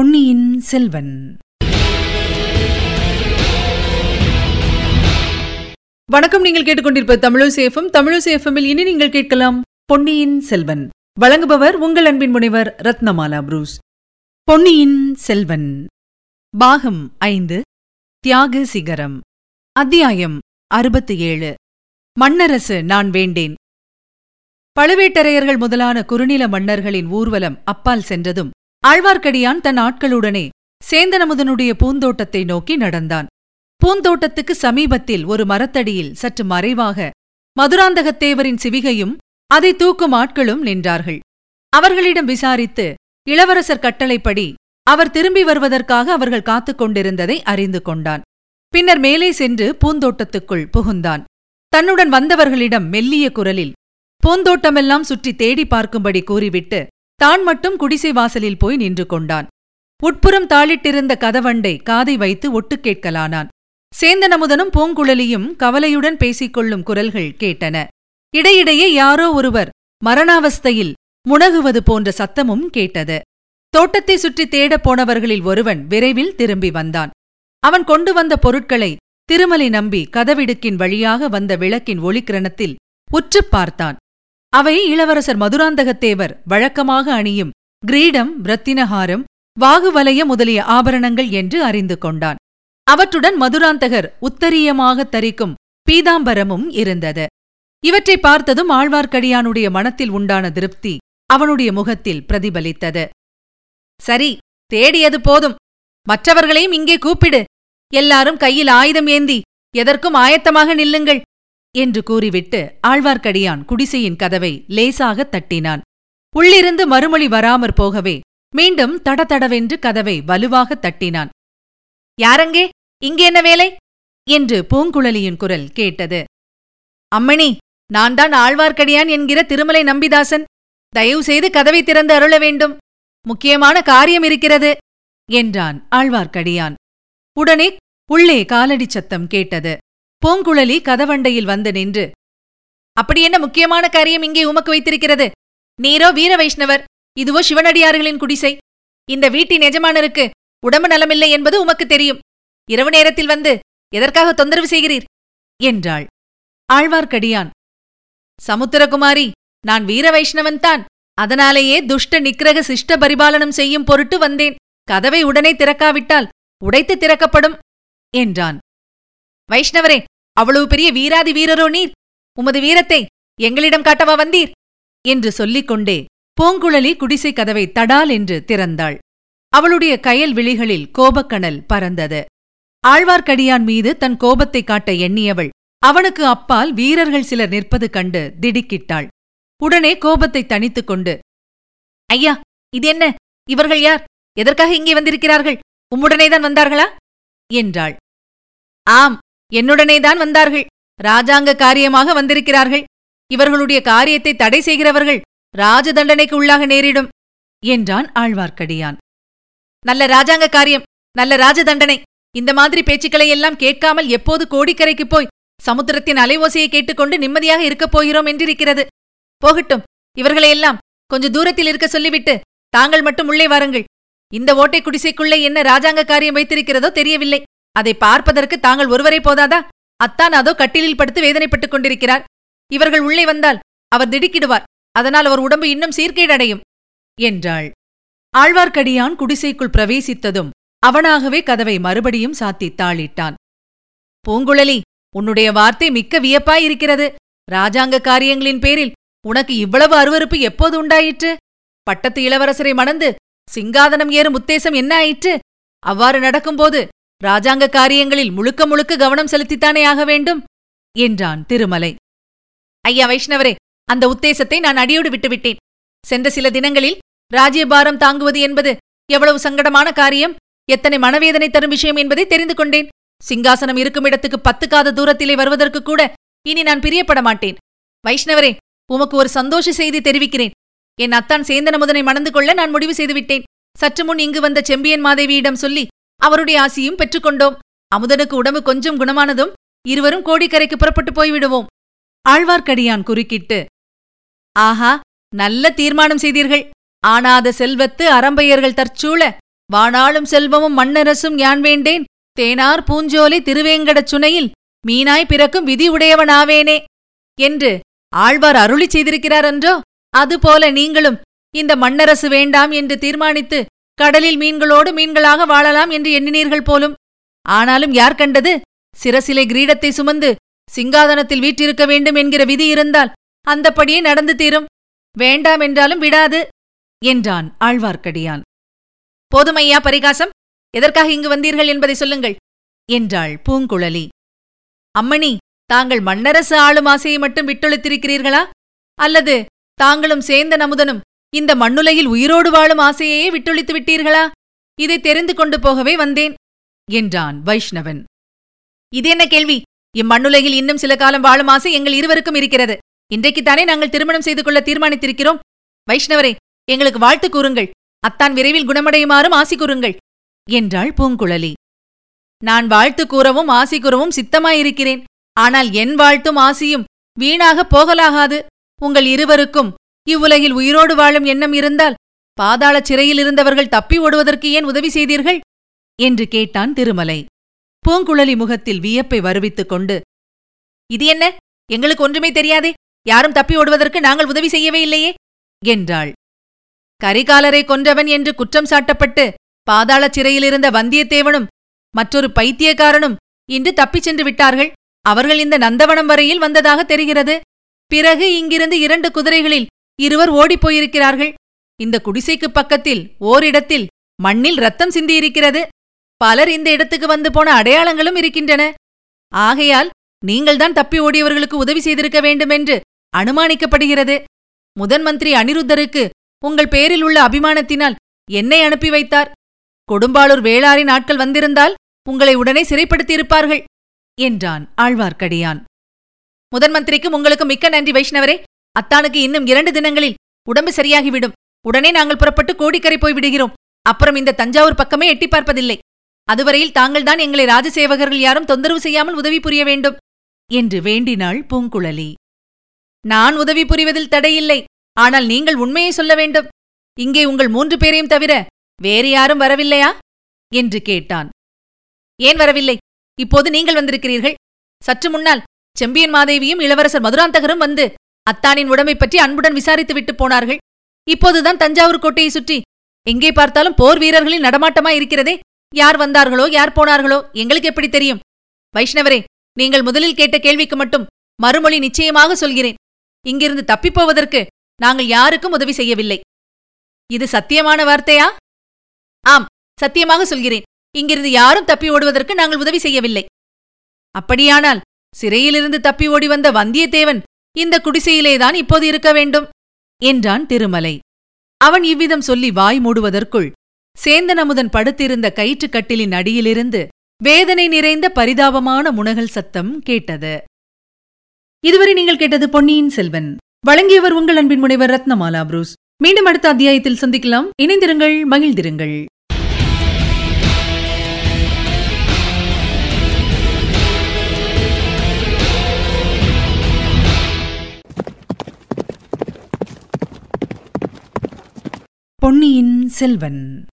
பொன்னியின் செல்வன். வணக்கம் நீங்கள் கேட்டுக்கொண்டிருப்ப தமிழசேஃபம் தமிழசேஃபமில் இனி நீங்கள் கேட்கலாம் பொன்னியின் செல்வன். வழங்குபவர் உங்கள் அன்பின் முனைவர் ரத்னமாலா புரூஸ். பொன்னியின் செல்வன். பாகம் ஐந்து தியாக சிகரம். அத்தியாயம் அறுபத்தி ஏழு மன்னரசு நான் வேண்டேன். பழுவேட்டரையர்கள் முதலான குறுநில மன்னர்களின் ஊர்வலம் அப்பால் சென்றதும் ஆழ்வார்க்கடியான் தன் ஆட்களுடனே சேந்தனமுதனுடைய பூந்தோட்டத்தை நோக்கி நடந்தான். பூந்தோட்டத்துக்கு சமீபத்தில் ஒரு மரத்தடியில் சற்று மறைவாக மதுராந்தகத்தேவரின் சிவிகையும் அதை தூக்கும் ஆட்களும் நின்றார்கள். அவர்களிடம் விசாரித்து இளவரசர் கட்டளைப்படி அவர் திரும்பி வருவதற்காக அவர்கள் காத்துக் கொண்டிருந்ததை அறிந்து கொண்டான். பின்னர் மேலே சென்று பூந்தோட்டத்துக்குள் புகுந்தான். தன்னுடன் வந்தவர்களிடம் மெல்லிய குரலில் பூந்தோட்டமெல்லாம் சுற்றி தேடி பார்க்கும்படி கூறிவிட்டு தான் மட்டும் குடிசை வாசலில் போய் நின்று கொண்டான். உட்புறம் தாளிட்டிருந்த கதவண்டை காதை வைத்து ஒட்டு கேட்கலானான். சேந்தனமுதனும் பூங்குழலியும் கவலையுடன் பேசிக்கொள்ளும் குரல்கள் கேட்டன. இடையிடையே யாரோ ஒருவர் மரணாவஸ்தையில் முணகுவது போன்ற சத்தமும் கேட்டது. தோட்டத்தை சுற்றி தேடப் போனவர்களில் ஒருவன் விரைவில் திரும்பி வந்தான். அவன் கொண்டு வந்த பொருட்களை திருமலை நம்பி கதவிடுக்கின் வழியாக வந்த விளக்கின் ஒளிக்கிரணத்தில் உற்றுப் பார்த்தான். அவை இளவரசர் மதுராந்தகத்தேவர் வழக்கமாக அணியும் கிரீடம் ரத்தினஹாரம் வாகுவலய முதலிய ஆபரணங்கள் என்று அறிந்து கொண்டான். அவற்றுடன் மதுராந்தகர் உத்தரியமாக தரிக்கும் பீதாம்பரமும் இருந்தது. இவற்றை பார்த்ததும் ஆழ்வார்க்கடியானுடைய மனத்தில் உண்டான திருப்தி அவனுடைய முகத்தில் பிரதிபலித்தது. சரி தேடியது போதும். மற்றவர்களையும் இங்கே கூப்பிடு. எல்லாரும் கையில் ஆயுதம் ஏந்தி எதற்கும் ஆயத்தமாக நில்லுங்கள். என்று கூறிவிட்டு ஆழ்வார்க்கடியான் குடிசையின் கதவை லேசாகத் தட்டினான். உள்ளிருந்து மறுமொழி வராமற் போகவே மீண்டும் தடதடவென்று கதவை வலுவாகத் தட்டினான். யாரங்கே? இங்கே என்ன வேலை? என்று பூங்குழலியின் குரல் கேட்டது. அம்மணி நான் தான் ஆழ்வார்க்கடியான் என்கிற திருமலை நம்பிதாசன். தயவு செய்து கதவை திறந்து அருள வேண்டும். முக்கியமான காரியம் இருக்கிறது என்றான் ஆழ்வார்க்கடியான். உடனே உள்ளே காலடிச் சத்தம் கேட்டது. பூங்குழலி கதவண்டையில் வந்து நின்று அப்படி என்ன முக்கியமான காரியம் இங்கே உமக்கு வைத்திருக்கிறது? நீரோ வீர வைஷ்ணவர்? இதுவோ சிவனடியார்களின் குடிசை. இந்த வீட்டின் எஜமானருக்கு உடம்பு நலமில்லை என்பது உமக்கு தெரியும். இரவு நேரத்தில் வந்து எதற்காக தொந்தரவு செய்கிறீர்? என்றாள். ஆழ்வார்க்கடியான் சமுத்திரகுமாரி நான் வீர வைஷ்ணவன்தான் அதனாலேயே துஷ்ட நிக்கிரக சிஷ்ட பரிபாலனம் செய்யும் பொருட்டு வந்தேன். கதவை உடனே திறக்காவிட்டால் உடைத்து திறக்கப்படும் என்றான். வைஷ்ணவரே அவ்வளவு பெரிய வீராதி வீரரோ நீர்? உமது வீரத்தை எங்களிடம் காட்டவா வந்தீர்? என்று சொல்லிக் கொண்டே பூங்குழலி குடிசை கதவை தடால் என்று திறந்தாள். அவளுடைய கயல் விழிகளில் கோபக்கணல் பறந்தது. ஆழ்வார்க்கடியான் மீது தன் கோபத்தை காட்ட எண்ணியவள் அவனுக்கு அப்பால் வீரர்கள் சிலர் நிற்பது கண்டு திடுக்கிட்டாள். உடனே கோபத்தை தணித்துக் கொண்டு ஐயா இது என்ன? இவர்கள் யார்? எதற்காக இங்கே வந்திருக்கிறார்கள்? உம்முடனேதான் வந்தார்களா? என்றாள். ஆம் என்னுடனேதான் வந்தார்கள். ராஜாங்க காரியமாக வந்திருக்கிறார்கள். இவர்களுடைய காரியத்தை தடை செய்கிறவர்கள் ராஜதண்டனைக்கு உள்ளாக நேரிடும் என்றான் ஆழ்வார்க்கடியான். நல்ல ராஜாங்க காரியம் நல்ல ராஜதண்டனை. இந்த மாதிரி பேச்சுக்களை எல்லாம் கேட்காமல் எப்போது கோடிக்கரைக்கு போய் சமுத்திரத்தின் அலைவோசையை கேட்டுக்கொண்டு நிம்மதியாக இருக்கப் போகிறோம் என்றிருக்கிறது. போகட்டும் இவர்களையெல்லாம் கொஞ்ச தூரத்தில் இருக்க சொல்லிவிட்டு தாங்கள் மட்டும் உள்ளே வாருங்கள். இந்த ஓட்டை குடிசைக்குள்ளே என்ன ராஜாங்க காரியம் வைத்திருக்கிறதோ தெரியவில்லை. அதை பார்ப்பதற்கு தாங்கள் ஒருவரே போதாதா? அத்தான் அதோ கட்டிலில் படுத்து வேதனைப்பட்டுக் கொண்டிருக்கிறார். இவர்கள் உள்ளே வந்தால் அவர் திடுக்கிடுவார். அதனால் அவர் உடம்பு இன்னும் சீர்கேடடையும் என்றாள். ஆழ்வார்க்கடியான் குடிசைக்குள் பிரவேசித்ததும் அவனாகவே கதவை மறுபடியும் சாத்தி தாளிட்டான். பூங்குழலி உன்னுடைய வார்த்தை மிக்க வியப்பாயிருக்கிறது. ராஜாங்க காரியங்களின் பேரில் உனக்கு இவ்வளவு அருவருப்பு எப்போது உண்டாயிற்று? பட்டத்து இளவரசரை மணந்து சிங்காதனம் ஏறும் உத்தேசம் என்ன ஆயிற்று? அவ்வாறு நடக்கும்போது ராஜாங்க காரியங்களில் முழுக்க முழுக்க கவனம் செலுத்தித்தானே ஆக வேண்டும்? என்றான் திருமலை. ஐயா வைஷ்ணவரே அந்த உத்தேசத்தை நான் அடியோடு விட்டுவிட்டேன். சென்ற சில தினங்களில் ராஜ்யபாரம் தாங்குவது என்பது எவ்வளவு சங்கடமான காரியம். எத்தனை மனவேதனை தரும் விஷயம் என்பதை தெரிந்து கொண்டேன். சிங்காசனம் இருக்கும் இடத்துக்கு பத்து காத தூரத்திலே வருவதற்கு கூட இனி நான் பிரியப்பட மாட்டேன். வைஷ்ணவரே உமக்கு ஒரு சந்தோஷ செய்தி தெரிவிக்கிறேன். என் அத்தான் சேந்தனமுதனை மணந்து கொள்ள நான் முடிவு செய்துவிட்டேன். சற்று முன் இங்கு வந்த செம்பியன் மாதேவியிடம் சொல்லி அவருடைய ஆசியும் பெற்றுக்கொண்டோம். அமுதனுக்கு உடம்பு கொஞ்சம் குணமானதும் இருவரும் கோடிக்கரைக்கு புறப்பட்டு போய்விடுவோம். ஆழ்வார்க்கடியான் குறுக்கிட்டு ஆஹா நல்ல தீர்மானம் செய்தீர்கள். ஆனாத செல்வத்து அறம்பையர்கள் தற்சூழ வானாளும் செல்வமும் மண்ணரசும் யான் வேண்டேன்? தேனார் பூஞ்சோலை திருவேங்கடச் சுனையில் மீனாய் பிறக்கும் விதி உடையவனாவேனே என்று ஆழ்வார் அருளி செய்திருக்கிறார் என்றோ? அதுபோல நீங்களும் இந்த மண்ணரசு வேண்டாம் என்று தீர்மானித்து கடலில் மீன்களோடு மீன்களாக வாழலாம் என்று எண்ணினீர்கள் போலும். ஆனாலும் யார் கண்டது? சிரசிலை கிரீடத்தை சுமந்து சிங்காதனத்தில் வீற்றிருக்க வேண்டும் என்கிற விதி இருந்தால் அந்தப்படியே நடந்து தீரும். வேண்டாம் என்றாலும் விடாது என்றான் ஆழ்வார்க்கடியான். போதுமையா பரிகாசம்? எதற்காக இங்கு வந்தீர்கள் என்பதை சொல்லுங்கள் என்றாள் பூங்குழலி. அம்மணி தாங்கள் மன்னரசு ஆளும் ஆசையை மட்டும் விட்டொழித்திருக்கிறீர்களா? அல்லது தாங்களும் சேந்தன் நமுதனும் இந்த மண்ணுலையில் உயிரோடு வாழும் ஆசையையே விட்டொழித்து விட்டீர்களா? இதை தெரிந்து கொண்டு போகவே வந்தேன் என்றான் வைஷ்ணவன். இது என்ன கேள்வி? இம்மண்ணுலகில் இன்னும் சில காலம் வாழும் ஆசை எங்கள் இருவருக்கும் இருக்கிறது. இன்றைக்குத்தானே நாங்கள் திருமணம் செய்து கொள்ள தீர்மானித்திருக்கிறோம். வைஷ்ணவரே எங்களுக்கு வாழ்த்து கூறுங்கள். அத்தான் விரைவில் குணமடையுமாறும் ஆசி கூறுங்கள் என்றாள் பூங்குழலி. நான் வாழ்த்து கூறவும் ஆசி கூறவும் சித்தமாயிருக்கிறேன். ஆனால் என் வாழ்த்தும் ஆசியும் வீணாகப் போகலாகாது. உங்கள் இருவருக்கும் இவ்வுலகில் உயிரோடு வாழும் எண்ணம் இருந்தால் பாதாளச் சிறையில் இருந்தவர்கள் தப்பி ஓடுவதற்கு ஏன் உதவி செய்தீர்கள்? என்று கேட்டான் திருமலை. பூங்குழலி முகத்தில் வியப்பை வருவித்துக் கொண்டு இது என்ன? எங்களுக்கு ஒன்றுமே தெரியாதே. யாரும் தப்பி ஓடுவதற்கு நாங்கள் உதவி செய்யவே இல்லையே? என்றாள். கரிகாலரை கொன்றவன் என்று குற்றம் சாட்டப்பட்டு பாதாளச் சிறையிலிருந்த வந்தியத்தேவனும் மற்றொரு பைத்தியக்காரனும் இன்று தப்பிச் சென்று விட்டார்கள். அவர்கள் இந்த நந்தவனம் வரையில் வந்ததாக தெரிகிறது. பிறகு இங்கிருந்து இரண்டு குதிரைகளில் இருவர் ஓடிப்போயிருக்கிறார்கள். இந்த குடிசைக்குப் பக்கத்தில் ஓரிடத்தில் மண்ணில் ரத்தம் சிந்தியிருக்கிறது. பலர் இந்த இடத்துக்கு வந்து போன அடையாளங்களும் இருக்கின்றன. ஆகையால் நீங்கள்தான் தப்பி ஓடியவர்களுக்கு உதவி செய்திருக்க வேண்டுமென்று அனுமானிக்கப்படுகிறது. முதன் மந்திரி அனிருத்தருக்கு உங்கள் பேரில் உள்ள அபிமானத்தினால் என்னை அனுப்பி வைத்தார். கொடும்பாளூர் வேளாரின் ஆட்கள் வந்திருந்தால் உங்களை உடனே சிறைப்படுத்தியிருப்பார்கள் என்றான் ஆழ்வார்க்கடியான். முதன் மந்திரிக்கும் உங்களுக்கு மிக்க நன்றி வைஷ்ணவரே. அத்தானுக்கு இன்னும் இரண்டு தினங்களில் உடம்பு சரியாகிவிடும். உடனே நாங்கள் புறப்பட்டு கோடிக்கரை போய் விடுகிறோம். அப்புறம் இந்த தஞ்சாவூர் பக்கமே எட்டி பார்ப்பதில்லை. அதுவரையில் தாங்கள்தான் எங்களை ராஜசேவகர்கள் யாரும் தொந்தரவு செய்யாமல் உதவி புரிய வேண்டும். என்று வேண்டினாள் பூங்குழலி. நான் உதவி புரிவதில் தடையில்லை. ஆனால் நீங்கள் உண்மையை சொல்ல வேண்டும். இங்கே உங்கள் மூன்று பேரையும் தவிர வேறு யாரும் வரவில்லையா? என்று கேட்டான். ஏன் வரவில்லை? இப்போது நீங்கள் வந்திருக்கிறீர்கள். சற்று முன்னால் செம்பியன் மாதேவியும் இளவரசர் மதுராந்தகரும் வந்து அத்தானின் உடம்பை பற்றி அன்புடன் விசாரித்து விட்டு போனார்கள். இப்போதுதான் தஞ்சாவூர் கோட்டையை சுற்றி எங்கே பார்த்தாலும் போர் வீரர்களின் நடமாட்டமா இருக்கிறதே. யார் வந்தார்களோ யார் போனார்களோ எங்களுக்கு எப்படி தெரியும்? வைஷ்ணவரே நீங்கள் முதலில் கேட்ட கேள்விக்கு மட்டும் மறுமொழி நிச்சயமாக சொல்கிறேன். இங்கிருந்து தப்பிப்போவதற்கு நாங்கள் யாருக்கும் உதவி செய்யவில்லை. இது சத்தியமான வார்த்தையா? ஆம் சத்தியமாக சொல்கிறேன். இங்கிருந்து யாரும் தப்பி ஓடுவதற்கு நாங்கள் உதவி செய்யவில்லை. அப்படியானால் சிறையிலிருந்து தப்பி ஓடி வந்த வந்தியத்தேவன் இந்த குடிசையிலேதான் இப்போது இருக்க வேண்டும் என்றான் திருமலை. அவன் இவ்விதம் சொல்லி வாய் மூடுவதற்குள் சேந்தனமுதன் படுத்திருந்த கயிற்றுக்கட்டிலின் அடியிலிருந்து வேதனை நிறைந்த பரிதாபமான முனகல் சத்தம் கேட்டது. இதுவரை நீங்கள் கேட்டது பொன்னியின் செல்வன். வழங்கியவர் உங்கள் அன்பின் முனைவர் ரத்னமாலா புரூஸ். மீண்டும் அடுத்த அத்தியாயத்தில் சந்திக்கலாம். இணைந்திருங்கள் மகிழ்ந்திருங்கள். பொன்னியின் செல்வன்.